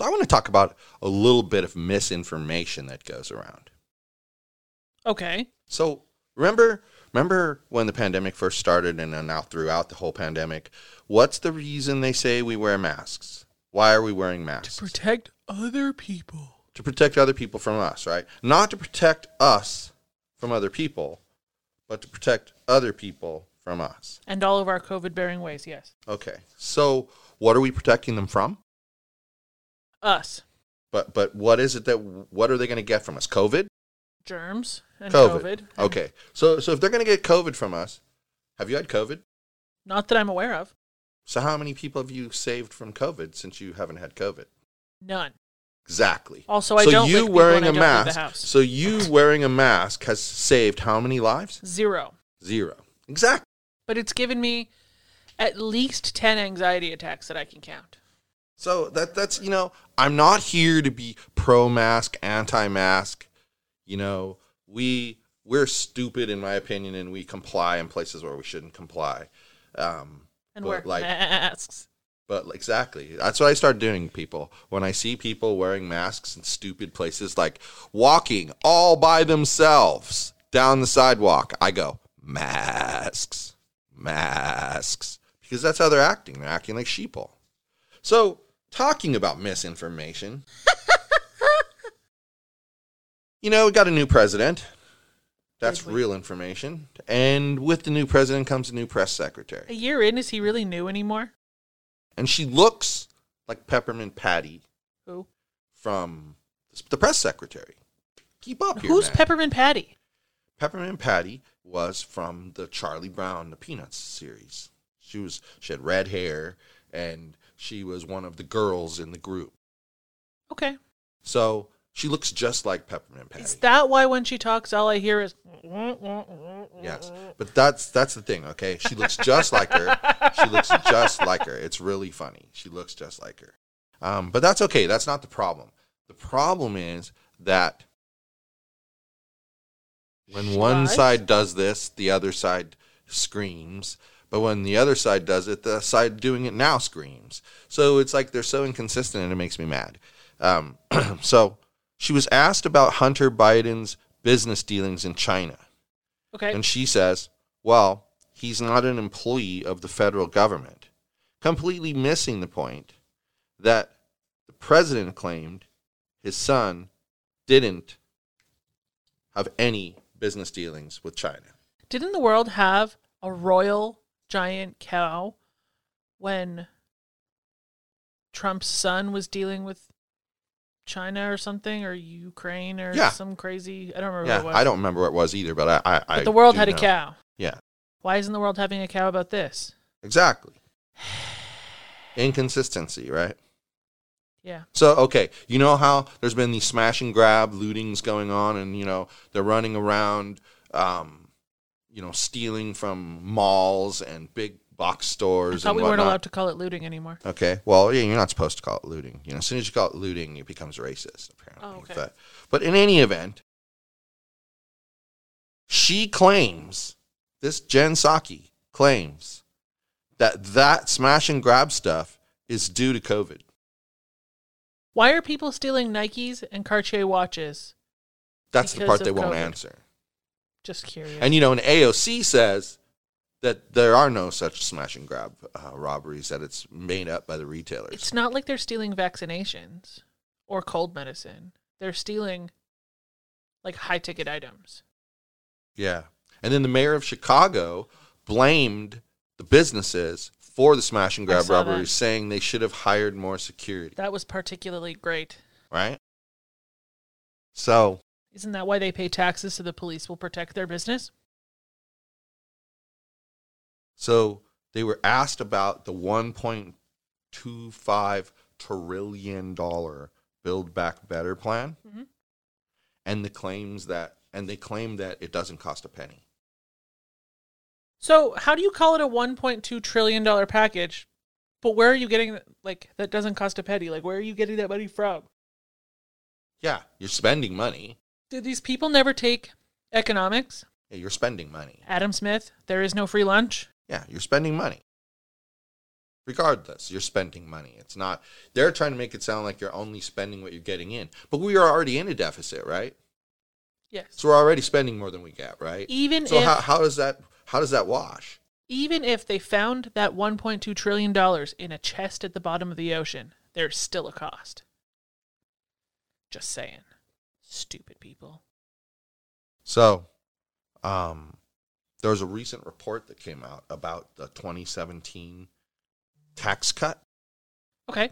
So, I want to talk about a little bit of misinformation that goes around. Okay. So remember, remember when the pandemic first started, and now throughout the whole pandemic, what's the reason they say we wear masks? Why are we wearing masks? To protect other people. to protect other people from us, right? Not to protect us from other people, but to protect other people from us. And all of our COVID bearing ways, yes. Okay. So what are we protecting them from? Us. But but what is it that what are they going to get from us? COVID? Germs and COVID. COVID. Okay. So so if they're going to get COVID from us, have you had COVID? Not that I'm aware of. So how many people have you saved from COVID since you haven't had COVID? None. Exactly. Also, I so don't you wearing a I don't leave the mask. So you wearing a mask has saved how many lives? Zero. Zero. Exactly. But it's given me at least 10 anxiety attacks that I can count. So that that's you know, I'm not here to be pro mask, anti mask. You know, we we're stupid in my opinion and we comply in places where we shouldn't comply. Um And wear like- masks. but exactly. That's what I start doing people. When I see people wearing masks in stupid places like walking all by themselves down the sidewalk, I go, masks. Masks. Because that's how they're acting. They're acting like sheeple. So, talking about misinformation. you know, we got a new president. That's real information. And with the new president comes a new press secretary A year in, is he really new anymore? and she looks like Peppermint Patty Who? from the press secretary. Keep up here, Who's man. Peppermint Patty? Peppermint Patty was from the Charlie Brown the Peanuts series. She was she had red hair and she was one of the girls in the group. Okay. So she looks just like Peppermint Patty. Is that why when she talks, all I hear is. Yes, but that's that's the thing. Okay, she looks just like her. She looks just like her. It's really funny. She looks just like her. Um, but that's okay. That's not the problem. The problem is that when one side does this, the other side screams. But when the other side does it, the side doing it now screams. So it's like they're so inconsistent, and it makes me mad. Um, so she was asked about Hunter Biden's business dealings in China. Okay. And she says, well, he's not an employee of the federal government, completely missing the point that the president claimed his son didn't have any business dealings with China. Didn't the world have a royal giant cow when Trump's son was dealing with China or something or Ukraine or Yeah. some crazy? I don't remember. Yeah, what it was. I don't remember what it was either, but I, I, I But the world do had a know. cow. Yeah, Why isn't the world having a cow about this? exactly. Inconsistency, right? Yeah. So okay, you know how there's been these smash and grab lootings going on, and you know they're running around, um, you know, stealing from malls and big box I stores. thought and we weren't allowed to call it looting anymore. Okay, well, yeah, you're not supposed to call it looting. You know, as soon as you call it looting, it becomes racist. Apparently, Oh, okay. but, but in any event, she claims this Jen Psaki claims that that smash and grab stuff is due to COVID. Why are people stealing Nikes and Cartier watches? That's the part they won't COVID. answer. Just curious. And you know, and AOC says that there are no such smash and grab uh, robberies that it's made up by the retailers. It's not like they're stealing vaccinations or cold medicine. They're stealing like high ticket items. Yeah. And then the mayor of Chicago blamed the businesses for the smash and grab saw that. robberies, saying they should have hired more security. That was particularly great. Right? So, Isn't that why they pay taxes so the police will protect their business? so they were asked about the 1.25 trillion dollar Build Back Better plan Mhm. and the claims that and they claim that it doesn't cost a penny. So, how do you call it a 1.2 trillion dollar package? But where are you getting like that doesn't cost a penny? Like where are you getting that money from? Yeah, you're spending money. Did these people never take economics? Yeah, you're spending money. Adam Smith, there is no free lunch. Yeah, you're spending money. Regardless, you're spending money. It's not, they're trying to make it sound like you're only spending what you're getting in. But we are already in a deficit, right? Yes. So we're already spending more than we get, right? Even So if how, how does that, how does that wash? even if they found that 1.2 trillion dollars in a chest at the bottom of the ocean, there's still a cost. Just saying. Stupid people. So, um, there was a recent report that came out about the 2017 tax cut, Okay.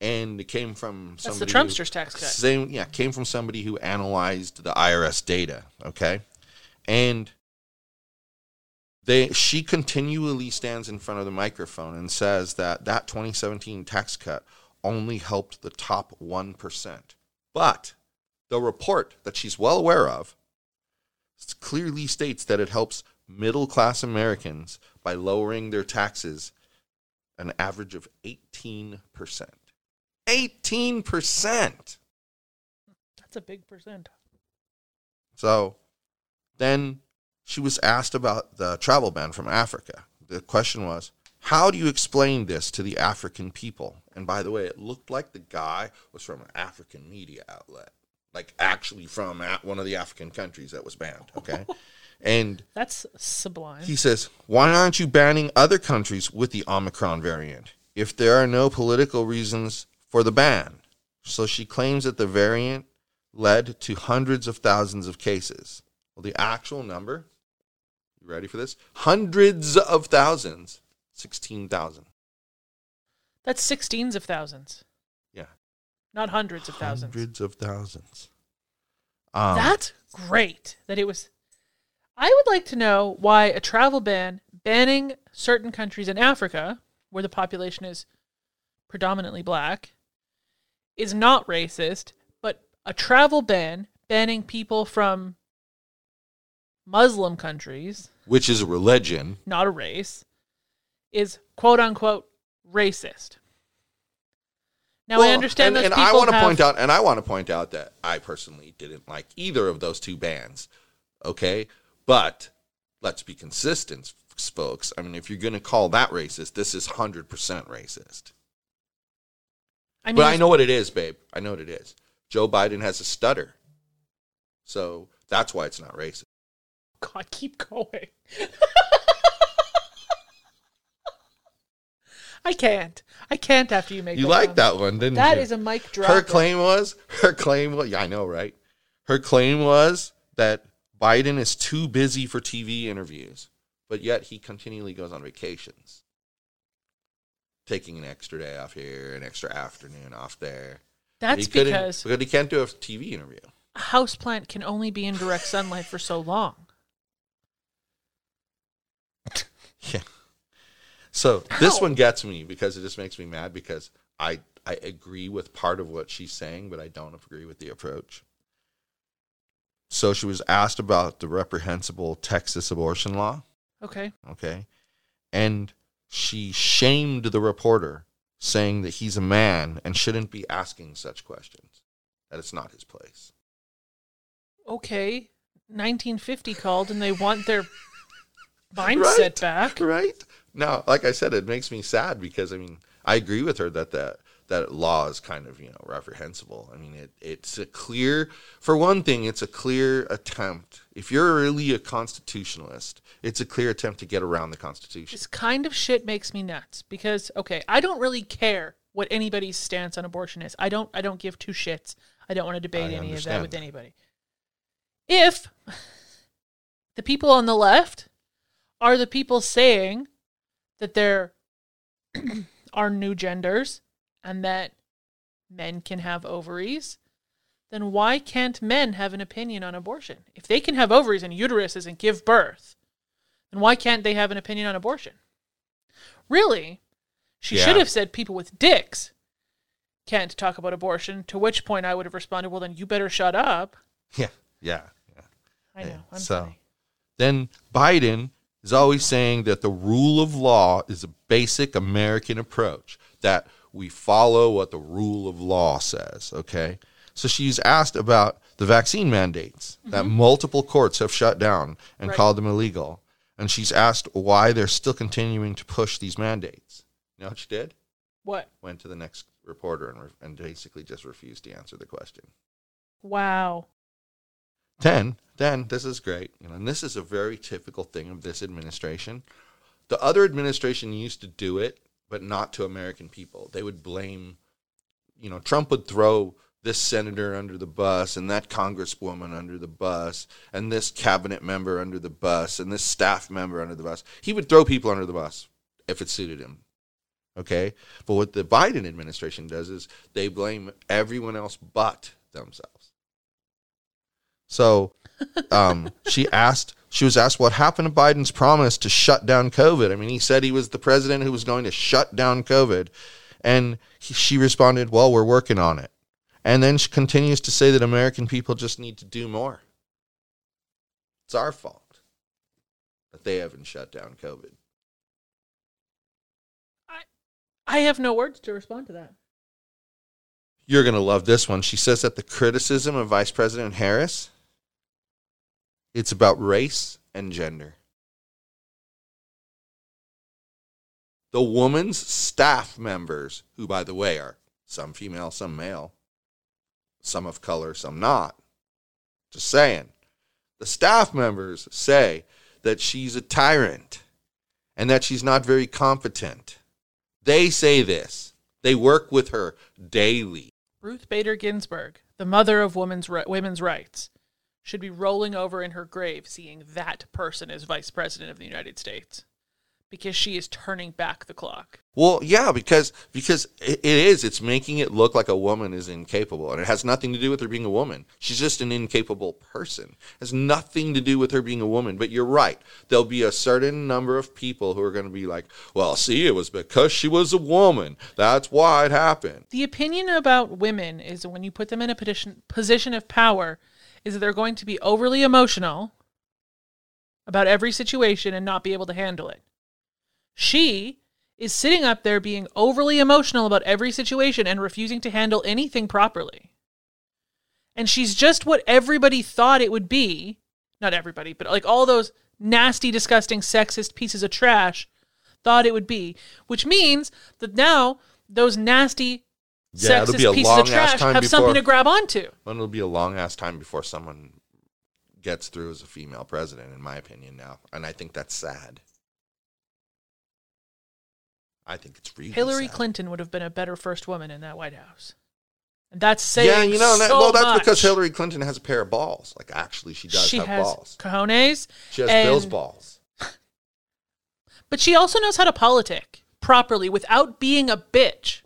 and it came from That's the somebody. who- Trumpster's tax cut. Same, yeah, came from somebody who analyzed the IRS data. Okay, and they she continually stands in front of the microphone and says that that 2017 tax cut only helped the top one percent, but the report that she's well aware of clearly states that it helps middle class Americans by lowering their taxes an average of 18%. 18%. That's a big percent. So then she was asked about the travel ban from Africa. The question was, how do you explain this to the African people? And by the way, it looked like the guy was from an African media outlet, like actually from one of the African countries that was banned. Okay. and That's sublime. he says, why aren't you banning other countries with the Omicron variant if there are no political reasons for the ban? So she claims that the variant led to hundreds of thousands of cases. Well, the actual number, you ready for this? Hundreds of thousands, 16,000. That's sixteens of thousands. Not hundreds of thousands. Hundreds of thousands. Um, That's great that it was. I would like to know why a travel ban banning certain countries in Africa, where the population is predominantly black, is not racist, but a travel ban banning people from Muslim countries, which is a religion. not a race, is quote unquote racist. Now I understand and, and I want to have- point out, and I want to point out that I personally didn't like either of those two bands. Okay, but let's be consistent, folks. I mean, if you're going to call that racist, this is hundred percent racist. I mean, but I know what it is, babe. I know what it is. Joe Biden has a stutter, so that's why it's not racist. God, keep going. I can't. I can't after you make You that that one, didn't That you? is a mic drop. her claim was her claim was yeah, I know, right? Her claim was that Biden is too busy for TV interviews, but yet he continually goes on vacations. Taking an extra day off here, an extra afternoon off there. That's he couldn't- because because he can't do a TV interview. a houseplant can only be in direct sunlight for so long. Yeah. So this Ow. one gets me because it just makes me mad because I I agree with part of what she's saying, but I don't agree with the approach. So she was asked about the reprehensible Texas abortion law. Okay. okay? And she shamed the reporter, saying that he's a man and shouldn't be asking such questions, that it's not his place. Okay. 1950 called and they want their mindset Right. back. Right? Now, like I said, it makes me sad because, I mean, I agree with her that the, that law is kind of you know reprehensible. I mean, it it's a clear for one thing, it's a clear attempt. If you're really a constitutionalist, it's a clear attempt to get around the Constitution. This kind of shit makes me nuts because okay, I don't really care what anybody's stance on abortion is. I don't I don't give two shits. I don't want to debate I any of that with anybody. If the people on the left are the people saying that there are new genders and that men can have ovaries, then why can't men have an opinion on abortion? If they can have ovaries and uteruses and give birth, then why can't they have an opinion on abortion? Really, she Yeah. should have said people with dicks can't talk about abortion, to which point I would have responded, well, then you better shut up. Yeah, yeah, yeah. I know. I'm so- funny. Then Biden is always saying that the rule of law is a basic American approach, that we follow what the rule of law says, okay? So she's asked about the vaccine mandates that mm-hmm. multiple courts have shut down and Right. called them illegal. And she's asked why they're still continuing to push these mandates. You know what she did? What? Went to the next reporter and, re- and basically just refused to answer the question. Wow. 10 then this is great you know, and this is a very typical thing of this administration. The other administration used to do it but not to american people. They would blame you know trump would throw this senator under the bus and that congresswoman under the bus and this cabinet member under the bus and this staff member under the bus. He would throw people under the bus if it suited him okay? But what the biden administration does is they blame everyone else but themselves so um, she asked, she was asked what happened to Biden's promise to shut down COVID. I mean, he said he was the president who was going to shut down COVID. And he, she responded, well, we're working on it. And then she continues to say that American people just need to do more. It's our fault that they haven't shut down COVID. I have no words to respond to that. You're going to love this one. She says that the criticism of Vice President Harris it's about race and gender. The woman's staff members, who by the way are some female, some male, some of color, some not. Just saying. The staff members say that she's a tyrant and that she's not very competent. They say this. They work with her daily. Ruth Bader Ginsburg, the mother of women's women's rights, should be rolling over in her grave seeing that person as vice president of the United States because she is turning back the clock. Well, yeah, because because it, it is. It's making it look like a woman is incapable, and it has nothing to do with her being a woman. She's just an incapable person. It has nothing to do with her being a woman. But you're right. There'll be a certain number of people who are going to be like, "Well, see, it was because she was a woman. That's why it happened." The opinion about women is when you put them in a position position of power is that they're going to be overly emotional about every situation and not be able to handle it. She is sitting up there being overly emotional about every situation and refusing to handle anything properly. And she's just what everybody thought it would be. Not everybody, but like all those nasty, disgusting, sexist pieces of trash thought it would be, which means that now those nasty, Yeah, it'll be sexist a pieces of trash time have something to grab onto. And it'll be a long ass time before someone gets through as a female president, in my opinion. Now, and I think that's sad. I think it's really Hillary sad. Clinton would have been a better first woman in that White House. And that's saying yeah, you know, that, well, that's much. because Hillary Clinton has a pair of balls. Like, actually, she does she have has balls. cojones, She has and- Bill's balls. but she also knows how to politic properly without being a bitch.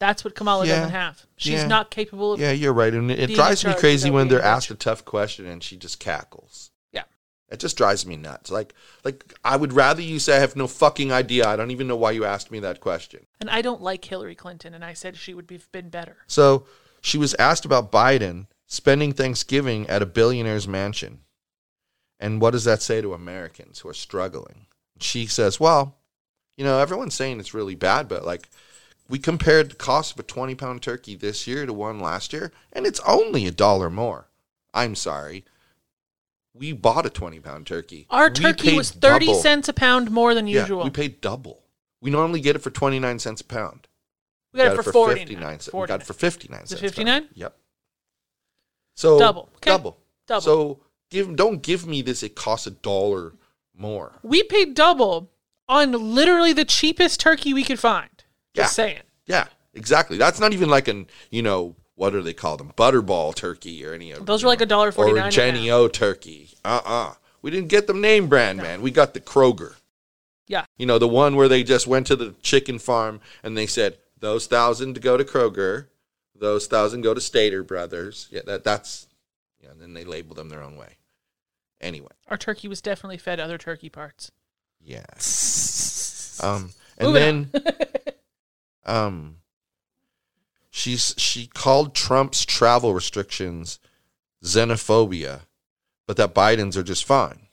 That's what Kamala Yeah. doesn't have. She's Yeah. not capable of. Yeah, you're right. And it drives me crazy when they're asked a tough question and she just cackles. Yeah. It just drives me nuts. Like, like I would rather you say I have no fucking idea. I don't even know why you asked me that question. And I don't like Hillary Clinton, and I said she would have been better. So she was asked about Biden spending Thanksgiving at a billionaire's mansion. And what does that say to Americans who are struggling? She says, well, you know, everyone's saying it's really bad, but like we compared the cost of a 20 pound turkey this year to one last year, and it's only a dollar more. I'm sorry. We bought a 20 pound turkey. Our We turkey was 30 double. cents a pound more than usual. Yeah, we paid double. We normally get it for 29 cents a pound. We got, it for, 49. 59 cents. We 49. got it for 59 it cents. 59? Yep. So Double. Okay. Double. Double. So give don't give me this it costs a dollar more. we paid double on literally the cheapest turkey we could find. Just Yeah. saying. Yeah, exactly. That's not even like an, you know, what do they call them? Butterball turkey or any of Those were like a dollar forty Or nine. Jenny O turkey. Uh-uh. We didn't get the name brand, man. We got the Kroger. Yeah. You know, the one where they just went to the chicken farm and they said, those thousand to go to Kroger, those thousand go to Stater Brothers. Yeah, that that's yeah, and then they label them their own way. Anyway, Our turkey was definitely fed other turkey parts. yeah. Um and Moving then um she's she called Trump's travel restrictions xenophobia, but that Biden's are just fine.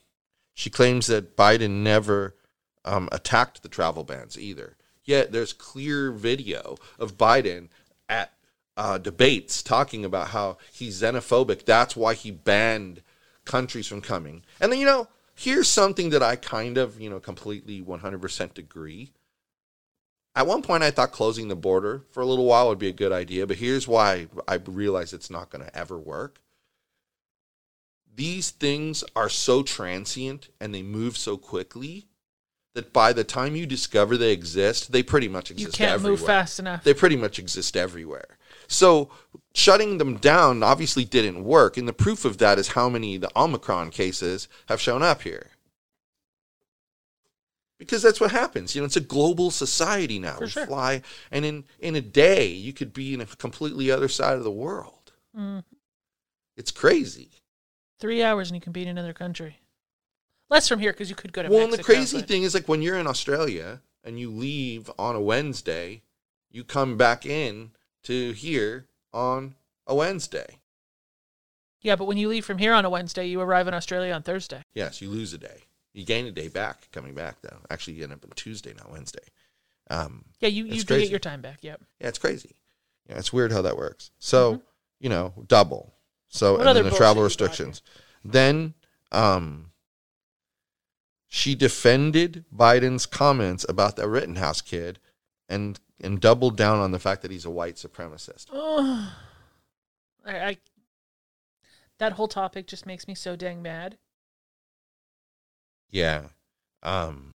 She claims that Biden never um, attacked the travel bans either. Yet there's clear video of Biden at uh, debates talking about how he's xenophobic. That's why he banned countries from coming. And then, you know, here's something that I kind of, you know, completely 100% agree. At one point, I thought closing the border for a little while would be a good idea, but here's why I realize it's not going to ever work. These things are so transient and they move so quickly that by the time you discover they exist, they pretty much exist. You can't everywhere. move fast enough. They pretty much exist everywhere. So shutting them down obviously didn't work, and the proof of that is how many the Omicron cases have shown up here. Because that's what happens. You know, it's a global society now. For we sure. fly, and in in a day, you could be in a completely other side of the world. Mm. It's crazy. Three hours and you can be in another country. Less from here because you could go to Well, and the crazy but- thing is, like when you're in Australia and you leave on a Wednesday, you come back in to here on a Wednesday. Yeah, but when you leave from here on a Wednesday, you arrive in Australia on Thursday. Yes, you lose a day. You gain a day back coming back though. Actually, you end up on Tuesday, not Wednesday. Um, Yeah, you, you do get your time back. Yep. yeah, it's crazy. Yeah, it's weird how that works. So, you know, double. So, What and then the travel bullshit you got restrictions. Then, um, she defended Biden's comments about the Rittenhouse kid, and and doubled down on the fact that he's a white supremacist. Oh, I, I that whole topic just makes me so dang mad. Yeah. Um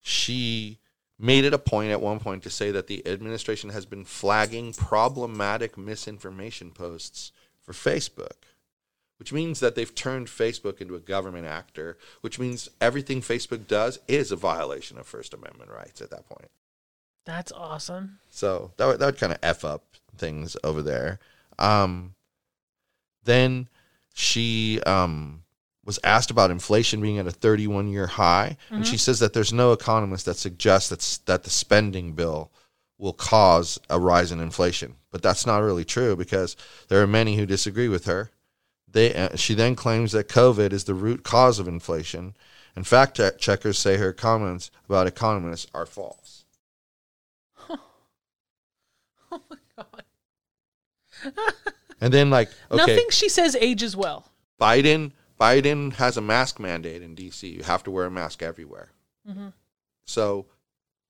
she made it a point at one point to say that the administration has been flagging problematic misinformation posts for Facebook, which means that they've turned Facebook into a government actor, which means everything Facebook does is a violation of First Amendment rights at that point. That's awesome. So that would, that would kind of f up things over there. Um, then she um, was asked about inflation being at a 31 year high, and she says that there's no economist that suggests that's, that the spending bill will cause a rise in inflation. But that's not really true because there are many who disagree with her. They, uh, she then claims that COVID is the root cause of inflation, and fact checkers say her comments about economists are false. Oh my god. And then, like, okay, Nothing she says ages well. Biden Biden has a mask mandate in DC. You have to wear a mask everywhere. hmm So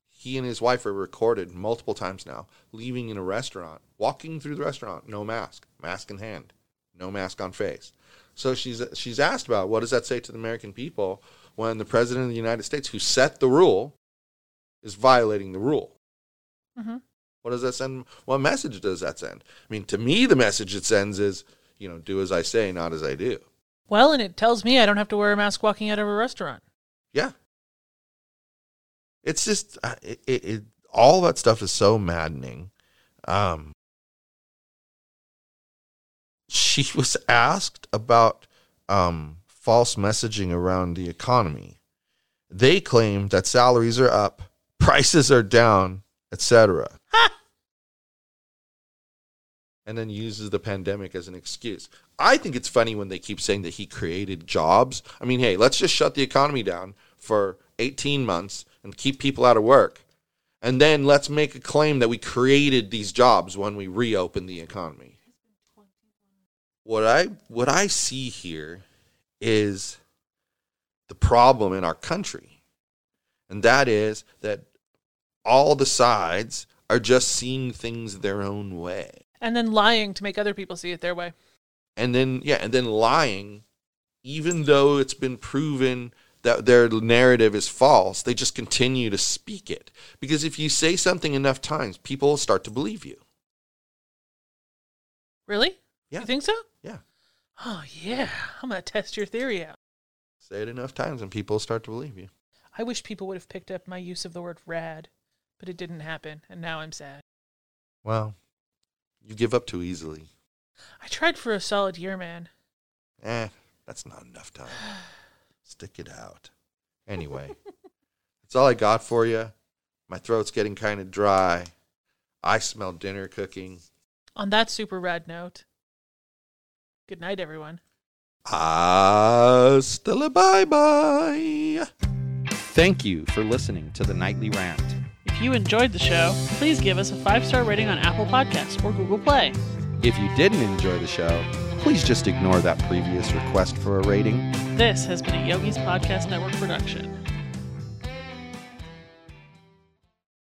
he and his wife are recorded multiple times now, leaving in a restaurant, walking through the restaurant, no mask, mask in hand, no mask on face. So she's she's asked about what does that say to the American people when the president of the United States, who set the rule, is violating the rule. Mm-hmm. What does that send? What message does that send? I mean, to me, the message it sends is, you know, do as I say, not as I do. Well, and it tells me I don't have to wear a mask walking out of a restaurant. Yeah. It's just uh, it, it, it all that stuff is so maddening. Um she was asked about um false messaging around the economy. They claim that salaries are up, prices are down, etc. and then uses the pandemic as an excuse. I think it's funny when they keep saying that he created jobs. I mean, hey, let's just shut the economy down for 18 months and keep people out of work. And then let's make a claim that we created these jobs when we reopen the economy. What I what I see here is the problem in our country. And that is that all the sides are just seeing things their own way. And then lying to make other people see it their way. And then, yeah, and then lying, even though it's been proven that their narrative is false, they just continue to speak it. Because if you say something enough times, people will start to believe you. Really? Yeah. You think so? Yeah. Oh, yeah. I'm going to test your theory out. Say it enough times and people start to believe you. I wish people would have picked up my use of the word rad, but it didn't happen, and now I'm sad. Well, you give up too easily. I tried for a solid year, man. Eh, that's not enough time. Stick it out. Anyway, that's all I got for you. My throat's getting kind of dry. I smell dinner cooking. On that super rad note, good night, everyone. Hasta la bye bye. Thank you for listening to the Nightly Rant. If you enjoyed the show, please give us a five star rating on Apple Podcasts or Google Play. If you didn't enjoy the show, please just ignore that previous request for a rating. This has been a Yogi's Podcast Network production.